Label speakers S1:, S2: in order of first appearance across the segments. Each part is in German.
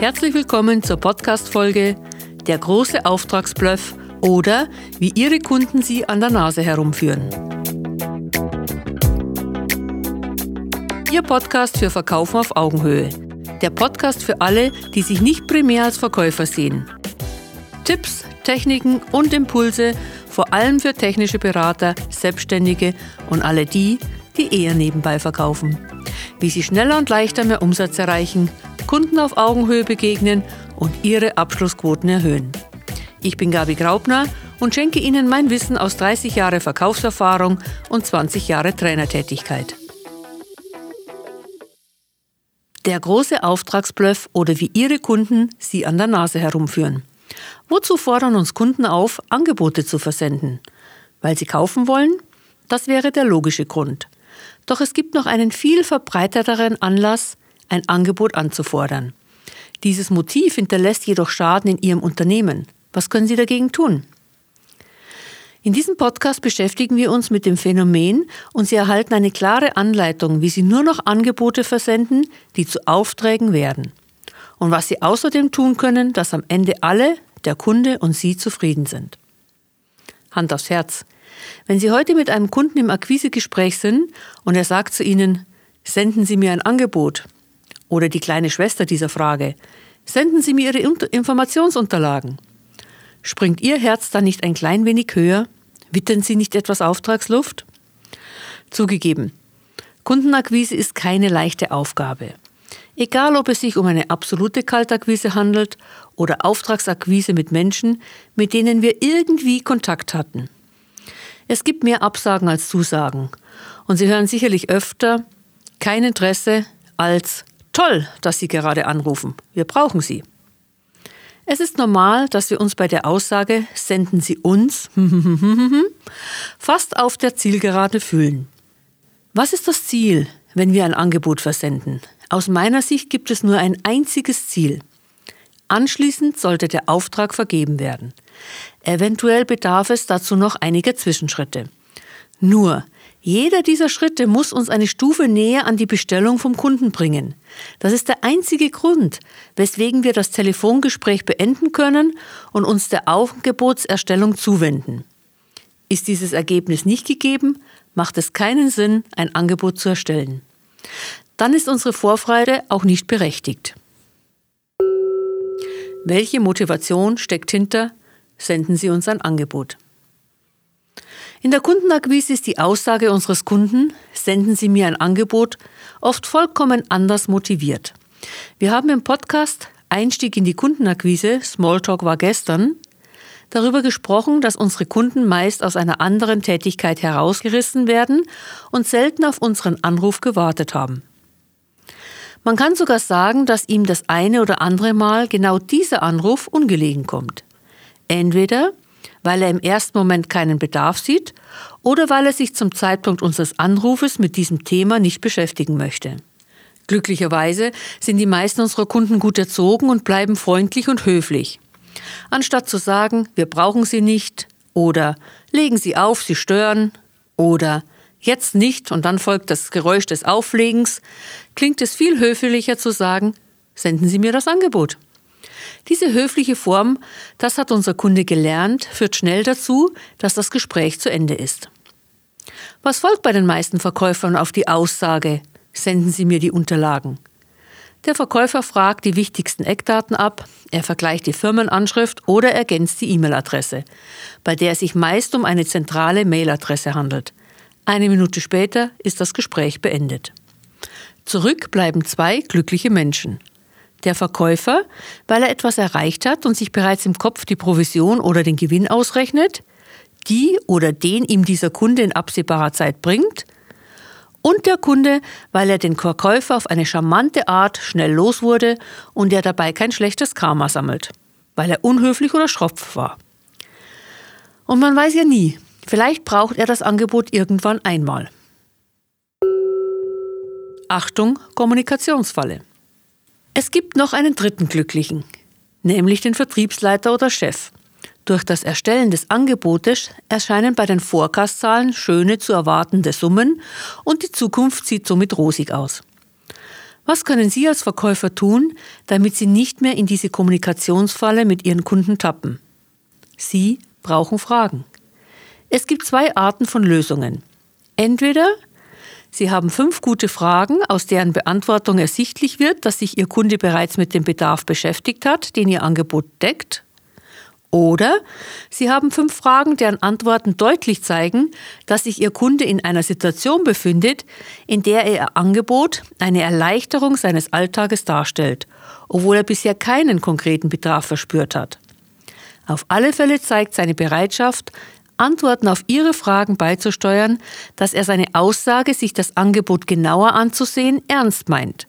S1: Herzlich willkommen zur Podcast-Folge Der große Auftragsbluff oder wie Ihre Kunden Sie an der Nase herumführen. Ihr Podcast für Verkaufen auf Augenhöhe. Der Podcast für alle, die sich nicht primär als Verkäufer sehen. Tipps, Techniken und Impulse, vor allem für technische Berater, Selbstständige und alle die, die eher nebenbei verkaufen. Wie sie schneller und leichter mehr Umsatz erreichen Kunden auf Augenhöhe begegnen und ihre Abschlussquoten erhöhen. Ich bin Gabi Graubner und schenke Ihnen mein Wissen aus 30 Jahre Verkaufserfahrung und 20 Jahre Trainertätigkeit. Der große Auftragsbluff oder wie Ihre Kunden Sie an der Nase herumführen. Wozu fordern uns Kunden auf, Angebote zu versenden? Weil sie kaufen wollen? Das wäre der logische Grund. Doch es gibt noch einen viel verbreiteteren Anlass, ein Angebot anzufordern. Dieses Motiv hinterlässt jedoch Schaden in Ihrem Unternehmen. Was können Sie dagegen tun? In diesem Podcast beschäftigen wir uns mit dem Phänomen und Sie erhalten eine klare Anleitung, wie Sie nur noch Angebote versenden, die zu Aufträgen werden. Und was Sie außerdem tun können, dass am Ende alle, der Kunde und Sie zufrieden sind. Hand aufs Herz. Wenn Sie heute mit einem Kunden im Akquisegespräch sind und er sagt zu Ihnen, senden Sie mir ein Angebot, oder die kleine Schwester dieser Frage. Senden Sie mir Ihre Informationsunterlagen. Springt Ihr Herz dann nicht ein klein wenig höher? Wittern Sie nicht etwas Auftragsluft? Zugegeben, Kundenakquise ist keine leichte Aufgabe. Egal, ob es sich um eine absolute Kaltakquise handelt oder Auftragsakquise mit Menschen, mit denen wir irgendwie Kontakt hatten. Es gibt mehr Absagen als Zusagen. Und Sie hören sicherlich öfter kein Interesse als Toll, dass Sie gerade anrufen. Wir brauchen Sie. Es ist normal, dass wir uns bei der Aussage senden Sie uns fast auf der Zielgerade fühlen. Was ist das Ziel, wenn wir ein Angebot versenden? Aus meiner Sicht gibt es nur ein einziges Ziel. Anschließend sollte der Auftrag vergeben werden. Eventuell bedarf es dazu noch einiger Zwischenschritte. Nur, jeder dieser Schritte muss uns eine Stufe näher an die Bestellung vom Kunden bringen. Das ist der einzige Grund, weswegen wir das Telefongespräch beenden können und uns der Aufgebotserstellung zuwenden. Ist dieses Ergebnis nicht gegeben, macht es keinen Sinn, ein Angebot zu erstellen. Dann ist unsere Vorfreude auch nicht berechtigt. Welche Motivation steckt hinter? Senden Sie uns ein Angebot. In der Kundenakquise ist die Aussage unseres Kunden, senden Sie mir ein Angebot, oft vollkommen anders motiviert. Wir haben im Podcast Einstieg in die Kundenakquise, Smalltalk war gestern, darüber gesprochen, dass unsere Kunden meist aus einer anderen Tätigkeit herausgerissen werden und selten auf unseren Anruf gewartet haben. Man kann sogar sagen, dass ihm das eine oder andere Mal genau dieser Anruf ungelegen kommt. Entweder weil er im ersten Moment keinen Bedarf sieht oder weil er sich zum Zeitpunkt unseres Anrufes mit diesem Thema nicht beschäftigen möchte. Glücklicherweise sind die meisten unserer Kunden gut erzogen und bleiben freundlich und höflich. Anstatt zu sagen, wir brauchen sie nicht oder legen Sie auf, Sie stören oder jetzt nicht und dann folgt das Geräusch des Auflegens, klingt es viel höflicher zu sagen, senden Sie mir das Angebot. Diese höfliche Form, das hat unser Kunde gelernt, führt schnell dazu, dass das Gespräch zu Ende ist. Was folgt bei den meisten Verkäufern auf die Aussage, senden Sie mir die Unterlagen? Der Verkäufer fragt die wichtigsten Eckdaten ab, er vergleicht die Firmenanschrift oder ergänzt die E-Mail-Adresse, bei der es sich meist um eine zentrale Mail-Adresse handelt. Eine Minute später ist das Gespräch beendet. Zurück bleiben zwei glückliche Menschen der Verkäufer, weil er etwas erreicht hat und sich bereits im Kopf die Provision oder den Gewinn ausrechnet, die oder den ihm dieser Kunde in absehbarer Zeit bringt, und der Kunde, weil er den Verkäufer auf eine charmante Art schnell los wurde und er dabei kein schlechtes Karma sammelt, weil er unhöflich oder schropf war. Und man weiß ja nie, vielleicht braucht er das Angebot irgendwann einmal. Achtung, Kommunikationsfalle. Es gibt noch einen dritten Glücklichen, nämlich den Vertriebsleiter oder Chef. Durch das Erstellen des Angebotes erscheinen bei den Forecast-Zahlen schöne zu erwartende Summen und die Zukunft sieht somit rosig aus. Was können Sie als Verkäufer tun, damit Sie nicht mehr in diese Kommunikationsfalle mit Ihren Kunden tappen? Sie brauchen Fragen. Es gibt zwei Arten von Lösungen. Entweder Sie haben fünf gute Fragen, aus deren Beantwortung ersichtlich wird, dass sich Ihr Kunde bereits mit dem Bedarf beschäftigt hat, den Ihr Angebot deckt. Oder Sie haben fünf Fragen, deren Antworten deutlich zeigen, dass sich Ihr Kunde in einer Situation befindet, in der Ihr Angebot eine Erleichterung seines Alltages darstellt, obwohl er bisher keinen konkreten Bedarf verspürt hat. Auf alle Fälle zeigt seine Bereitschaft, Antworten auf Ihre Fragen beizusteuern, dass er seine Aussage, sich das Angebot genauer anzusehen, ernst meint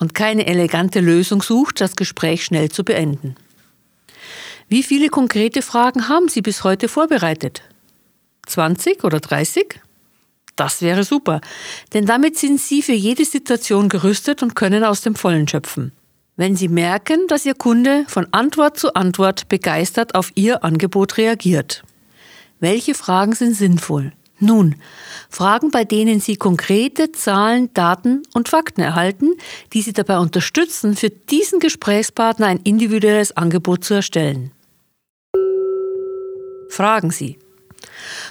S1: und keine elegante Lösung sucht, das Gespräch schnell zu beenden. Wie viele konkrete Fragen haben Sie bis heute vorbereitet? 20 oder 30? Das wäre super, denn damit sind Sie für jede Situation gerüstet und können aus dem Vollen schöpfen. Wenn Sie merken, dass Ihr Kunde von Antwort zu Antwort begeistert auf Ihr Angebot reagiert. Welche Fragen sind sinnvoll? Nun, Fragen, bei denen Sie konkrete Zahlen, Daten und Fakten erhalten, die Sie dabei unterstützen, für diesen Gesprächspartner ein individuelles Angebot zu erstellen. Fragen Sie.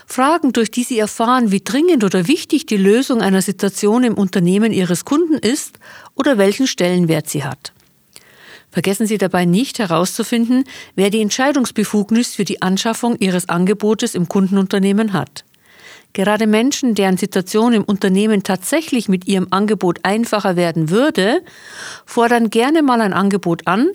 S1: Fragen, durch die Sie erfahren, wie dringend oder wichtig die Lösung einer Situation im Unternehmen Ihres Kunden ist oder welchen Stellenwert sie hat. Vergessen Sie dabei nicht herauszufinden, wer die Entscheidungsbefugnis für die Anschaffung Ihres Angebotes im Kundenunternehmen hat. Gerade Menschen, deren Situation im Unternehmen tatsächlich mit ihrem Angebot einfacher werden würde, fordern gerne mal ein Angebot an,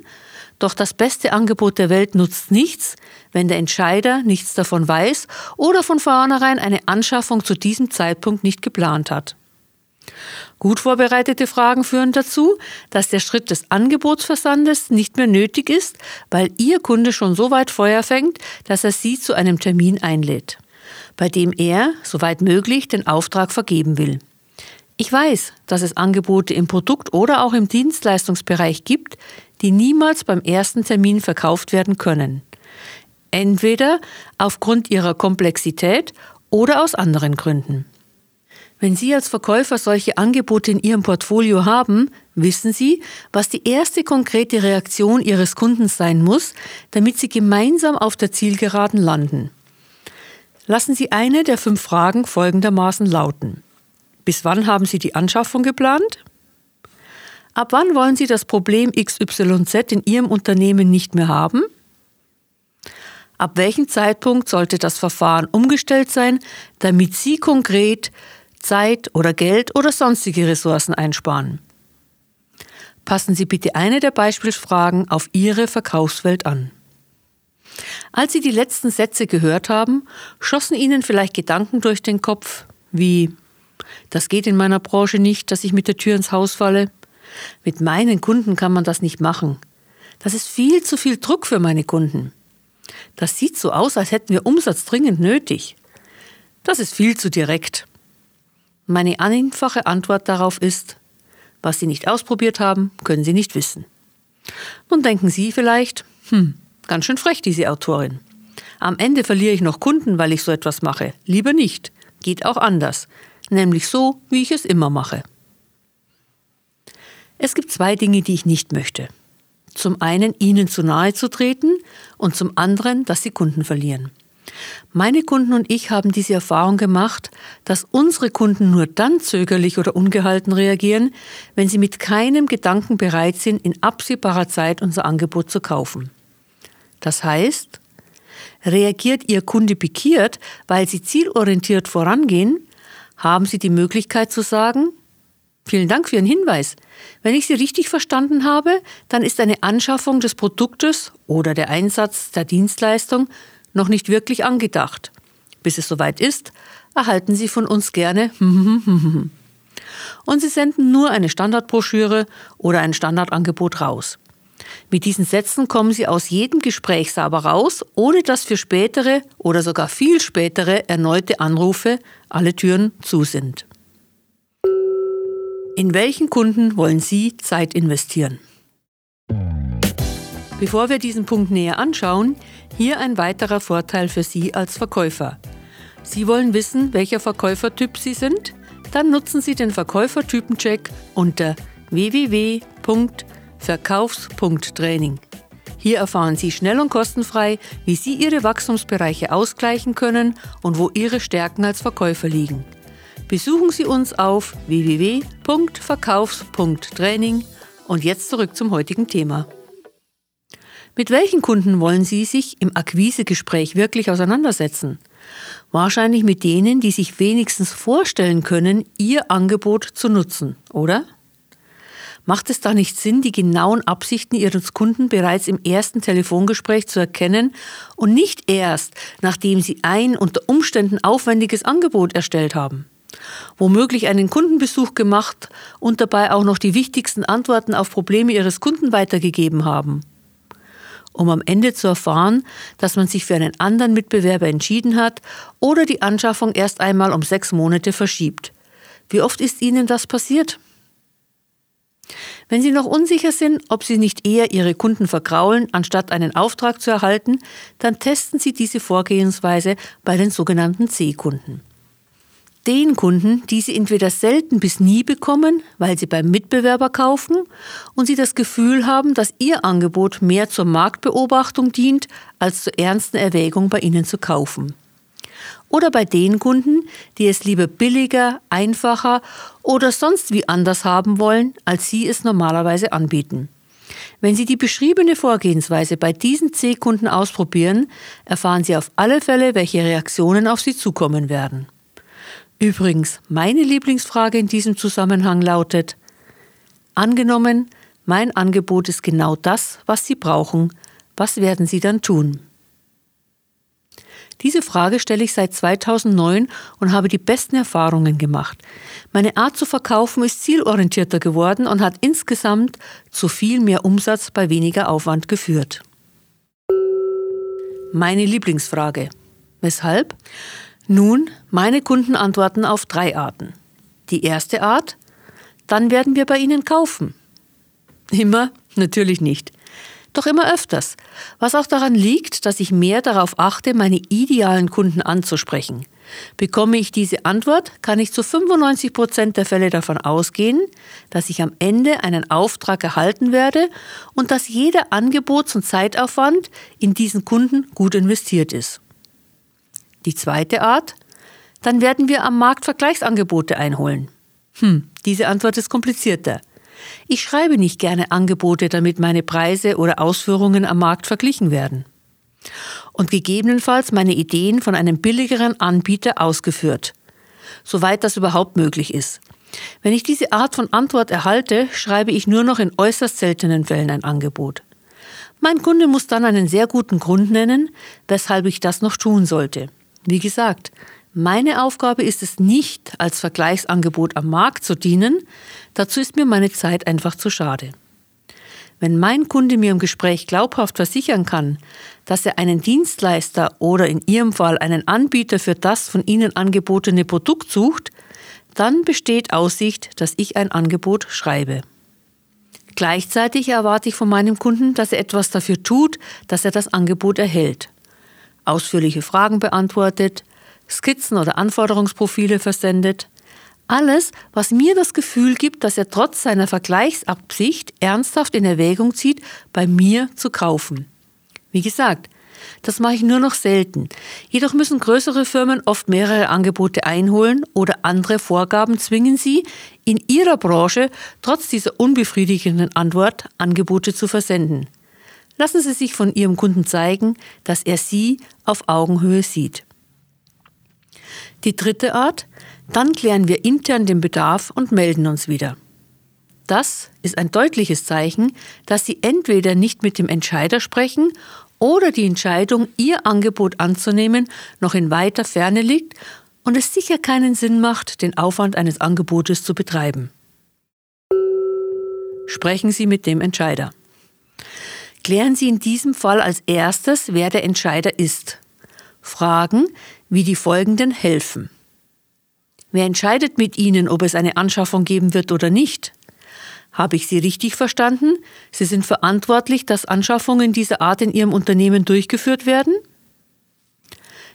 S1: doch das beste Angebot der Welt nutzt nichts, wenn der Entscheider nichts davon weiß oder von vornherein eine Anschaffung zu diesem Zeitpunkt nicht geplant hat. Gut vorbereitete Fragen führen dazu, dass der Schritt des Angebotsversandes nicht mehr nötig ist, weil Ihr Kunde schon so weit Feuer fängt, dass er Sie zu einem Termin einlädt, bei dem er, soweit möglich, den Auftrag vergeben will. Ich weiß, dass es Angebote im Produkt- oder auch im Dienstleistungsbereich gibt, die niemals beim ersten Termin verkauft werden können. Entweder aufgrund ihrer Komplexität oder aus anderen Gründen. Wenn Sie als Verkäufer solche Angebote in Ihrem Portfolio haben, wissen Sie, was die erste konkrete Reaktion Ihres Kundens sein muss, damit Sie gemeinsam auf der Zielgeraden landen. Lassen Sie eine der fünf Fragen folgendermaßen lauten. Bis wann haben Sie die Anschaffung geplant? Ab wann wollen Sie das Problem XYZ in Ihrem Unternehmen nicht mehr haben? Ab welchem Zeitpunkt sollte das Verfahren umgestellt sein, damit Sie konkret Zeit oder Geld oder sonstige Ressourcen einsparen? Passen Sie bitte eine der Beispielsfragen auf Ihre Verkaufswelt an. Als Sie die letzten Sätze gehört haben, schossen Ihnen vielleicht Gedanken durch den Kopf wie das geht in meiner Branche nicht, dass ich mit der Tür ins Haus falle. Mit meinen Kunden kann man das nicht machen. Das ist viel zu viel Druck für meine Kunden. Das sieht so aus, als hätten wir Umsatz dringend nötig. Das ist viel zu direkt. Meine einfache Antwort darauf ist, was Sie nicht ausprobiert haben, können Sie nicht wissen. Nun denken Sie vielleicht, hm, ganz schön frech diese Autorin. Am Ende verliere ich noch Kunden, weil ich so etwas mache. Lieber nicht. Geht auch anders nämlich so, wie ich es immer mache. Es gibt zwei Dinge, die ich nicht möchte. Zum einen Ihnen zu nahe zu treten und zum anderen, dass Sie Kunden verlieren. Meine Kunden und ich haben diese Erfahrung gemacht, dass unsere Kunden nur dann zögerlich oder ungehalten reagieren, wenn sie mit keinem Gedanken bereit sind, in absehbarer Zeit unser Angebot zu kaufen. Das heißt, reagiert Ihr Kunde pikiert, weil Sie zielorientiert vorangehen, haben Sie die Möglichkeit zu sagen, Vielen Dank für Ihren Hinweis. Wenn ich Sie richtig verstanden habe, dann ist eine Anschaffung des Produktes oder der Einsatz der Dienstleistung noch nicht wirklich angedacht. Bis es soweit ist, erhalten Sie von uns gerne und Sie senden nur eine Standardbroschüre oder ein Standardangebot raus. Mit diesen Sätzen kommen Sie aus jedem Gespräch sauber raus, ohne dass für spätere oder sogar viel spätere erneute Anrufe alle Türen zu sind. In welchen Kunden wollen Sie Zeit investieren? Bevor wir diesen Punkt näher anschauen, hier ein weiterer Vorteil für Sie als Verkäufer. Sie wollen wissen, welcher Verkäufertyp Sie sind? Dann nutzen Sie den Verkäufertypencheck unter www.verkaufs.training. Hier erfahren Sie schnell und kostenfrei, wie Sie Ihre Wachstumsbereiche ausgleichen können und wo Ihre Stärken als Verkäufer liegen. Besuchen Sie uns auf www.verkaufs.training und jetzt zurück zum heutigen Thema. Mit welchen Kunden wollen Sie sich im Akquisegespräch wirklich auseinandersetzen? Wahrscheinlich mit denen, die sich wenigstens vorstellen können, Ihr Angebot zu nutzen, oder? Macht es da nicht Sinn, die genauen Absichten Ihres Kunden bereits im ersten Telefongespräch zu erkennen und nicht erst, nachdem Sie ein unter Umständen aufwendiges Angebot erstellt haben? Womöglich einen Kundenbesuch gemacht und dabei auch noch die wichtigsten Antworten auf Probleme Ihres Kunden weitergegeben haben? Um am Ende zu erfahren, dass man sich für einen anderen Mitbewerber entschieden hat oder die Anschaffung erst einmal um sechs Monate verschiebt. Wie oft ist Ihnen das passiert? Wenn Sie noch unsicher sind, ob Sie nicht eher Ihre Kunden vergraulen, anstatt einen Auftrag zu erhalten, dann testen Sie diese Vorgehensweise bei den sogenannten C-Kunden den Kunden, die sie entweder selten bis nie bekommen, weil sie beim Mitbewerber kaufen und sie das Gefühl haben, dass ihr Angebot mehr zur Marktbeobachtung dient, als zur ernsten Erwägung bei ihnen zu kaufen. Oder bei den Kunden, die es lieber billiger, einfacher oder sonst wie anders haben wollen, als sie es normalerweise anbieten. Wenn Sie die beschriebene Vorgehensweise bei diesen C-Kunden ausprobieren, erfahren Sie auf alle Fälle, welche Reaktionen auf Sie zukommen werden. Übrigens, meine Lieblingsfrage in diesem Zusammenhang lautet, angenommen, mein Angebot ist genau das, was Sie brauchen, was werden Sie dann tun? Diese Frage stelle ich seit 2009 und habe die besten Erfahrungen gemacht. Meine Art zu verkaufen ist zielorientierter geworden und hat insgesamt zu viel mehr Umsatz bei weniger Aufwand geführt. Meine Lieblingsfrage. Weshalb? Nun, meine Kunden antworten auf drei Arten. Die erste Art, dann werden wir bei Ihnen kaufen. Immer? Natürlich nicht. Doch immer öfters, was auch daran liegt, dass ich mehr darauf achte, meine idealen Kunden anzusprechen. Bekomme ich diese Antwort, kann ich zu 95 Prozent der Fälle davon ausgehen, dass ich am Ende einen Auftrag erhalten werde und dass jeder Angebots- und Zeitaufwand in diesen Kunden gut investiert ist. Die zweite Art, dann werden wir am Markt Vergleichsangebote einholen. Hm, diese Antwort ist komplizierter. Ich schreibe nicht gerne Angebote, damit meine Preise oder Ausführungen am Markt verglichen werden. Und gegebenenfalls meine Ideen von einem billigeren Anbieter ausgeführt. Soweit das überhaupt möglich ist. Wenn ich diese Art von Antwort erhalte, schreibe ich nur noch in äußerst seltenen Fällen ein Angebot. Mein Kunde muss dann einen sehr guten Grund nennen, weshalb ich das noch tun sollte. Wie gesagt, meine Aufgabe ist es nicht, als Vergleichsangebot am Markt zu dienen, dazu ist mir meine Zeit einfach zu schade. Wenn mein Kunde mir im Gespräch glaubhaft versichern kann, dass er einen Dienstleister oder in Ihrem Fall einen Anbieter für das von Ihnen angebotene Produkt sucht, dann besteht Aussicht, dass ich ein Angebot schreibe. Gleichzeitig erwarte ich von meinem Kunden, dass er etwas dafür tut, dass er das Angebot erhält ausführliche Fragen beantwortet, Skizzen oder Anforderungsprofile versendet. Alles, was mir das Gefühl gibt, dass er trotz seiner Vergleichsabsicht ernsthaft in Erwägung zieht, bei mir zu kaufen. Wie gesagt, das mache ich nur noch selten. Jedoch müssen größere Firmen oft mehrere Angebote einholen oder andere Vorgaben zwingen sie, in ihrer Branche trotz dieser unbefriedigenden Antwort Angebote zu versenden. Lassen Sie sich von Ihrem Kunden zeigen, dass er Sie auf Augenhöhe sieht. Die dritte Art, dann klären wir intern den Bedarf und melden uns wieder. Das ist ein deutliches Zeichen, dass Sie entweder nicht mit dem Entscheider sprechen oder die Entscheidung, Ihr Angebot anzunehmen, noch in weiter Ferne liegt und es sicher keinen Sinn macht, den Aufwand eines Angebotes zu betreiben. Sprechen Sie mit dem Entscheider. Klären Sie in diesem Fall als erstes, wer der Entscheider ist. Fragen, wie die folgenden helfen. Wer entscheidet mit Ihnen, ob es eine Anschaffung geben wird oder nicht? Habe ich Sie richtig verstanden? Sie sind verantwortlich, dass Anschaffungen dieser Art in Ihrem Unternehmen durchgeführt werden?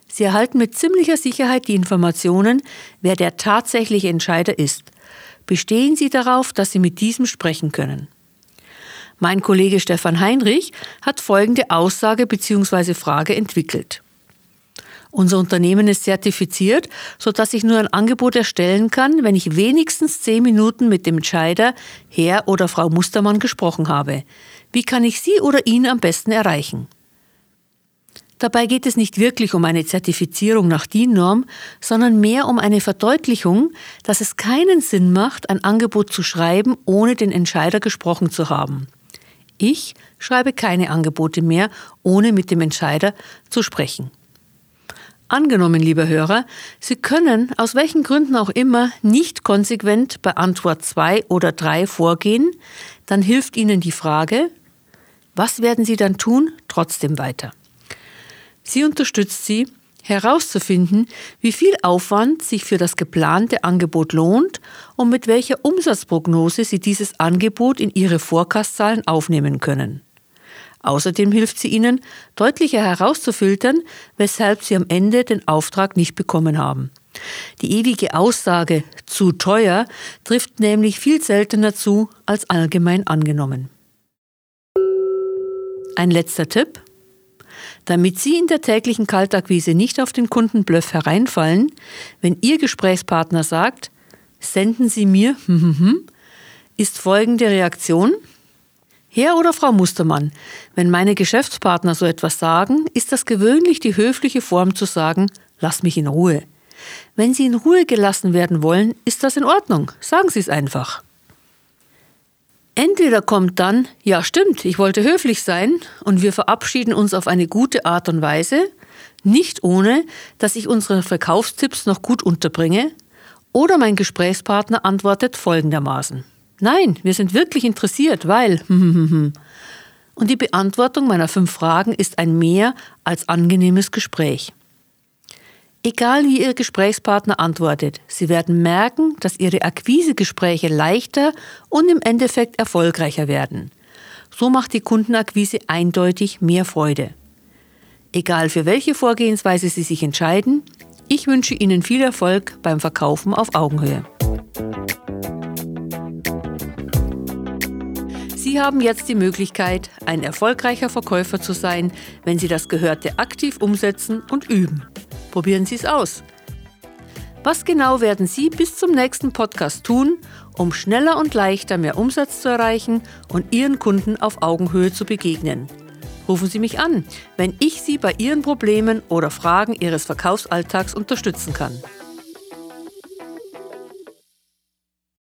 S1: Sie erhalten mit ziemlicher Sicherheit die Informationen, wer der tatsächliche Entscheider ist. bestehen Sie darauf, dass Sie mit diesem sprechen können. Mein Kollege Stefan Heinrich hat folgende Aussage bzw. Frage entwickelt. Unser Unternehmen ist zertifiziert, sodass ich nur ein Angebot erstellen kann, wenn ich wenigstens zehn Minuten mit dem Entscheider, Herr oder Frau Mustermann, gesprochen habe. Wie kann ich Sie oder ihn am besten erreichen? Dabei geht es nicht wirklich um eine Zertifizierung nach DIN-Norm, sondern mehr um eine Verdeutlichung, dass es keinen Sinn macht, ein Angebot zu schreiben, ohne den Entscheider gesprochen zu haben. Ich schreibe keine Angebote mehr, ohne mit dem Entscheider zu sprechen. Angenommen, lieber Hörer, Sie können aus welchen Gründen auch immer nicht konsequent bei Antwort 2 oder 3 vorgehen, dann hilft Ihnen die Frage, was werden Sie dann tun, trotzdem weiter. Sie unterstützt Sie, herauszufinden, wie viel Aufwand sich für das geplante Angebot lohnt und mit welcher Umsatzprognose Sie dieses Angebot in Ihre Vorkastzahlen aufnehmen können. Außerdem hilft sie Ihnen, deutlicher herauszufiltern, weshalb Sie am Ende den Auftrag nicht bekommen haben. Die ewige Aussage zu teuer trifft nämlich viel seltener zu als allgemein angenommen. Ein letzter Tipp. Damit Sie in der täglichen Kaltakquise nicht auf den Kundenbluff hereinfallen, wenn Ihr Gesprächspartner sagt, senden Sie mir, ist folgende Reaktion – Herr oder Frau Mustermann, wenn meine Geschäftspartner so etwas sagen, ist das gewöhnlich die höfliche Form zu sagen, lass mich in Ruhe. Wenn Sie in Ruhe gelassen werden wollen, ist das in Ordnung. Sagen Sie es einfach. Entweder kommt dann, ja stimmt, ich wollte höflich sein und wir verabschieden uns auf eine gute Art und Weise, nicht ohne, dass ich unsere Verkaufstipps noch gut unterbringe, oder mein Gesprächspartner antwortet folgendermaßen. Nein, wir sind wirklich interessiert, weil. Und die Beantwortung meiner fünf Fragen ist ein mehr als angenehmes Gespräch. Egal wie Ihr Gesprächspartner antwortet, Sie werden merken, dass Ihre Akquisegespräche leichter und im Endeffekt erfolgreicher werden. So macht die Kundenakquise eindeutig mehr Freude. Egal für welche Vorgehensweise Sie sich entscheiden, ich wünsche Ihnen viel Erfolg beim Verkaufen auf Augenhöhe. Sie haben jetzt die Möglichkeit, ein erfolgreicher Verkäufer zu sein, wenn Sie das Gehörte aktiv umsetzen und üben. Probieren Sie es aus. Was genau werden Sie bis zum nächsten Podcast tun, um schneller und leichter mehr Umsatz zu erreichen und Ihren Kunden auf Augenhöhe zu begegnen? Rufen Sie mich an, wenn ich Sie bei Ihren Problemen oder Fragen Ihres Verkaufsalltags unterstützen kann.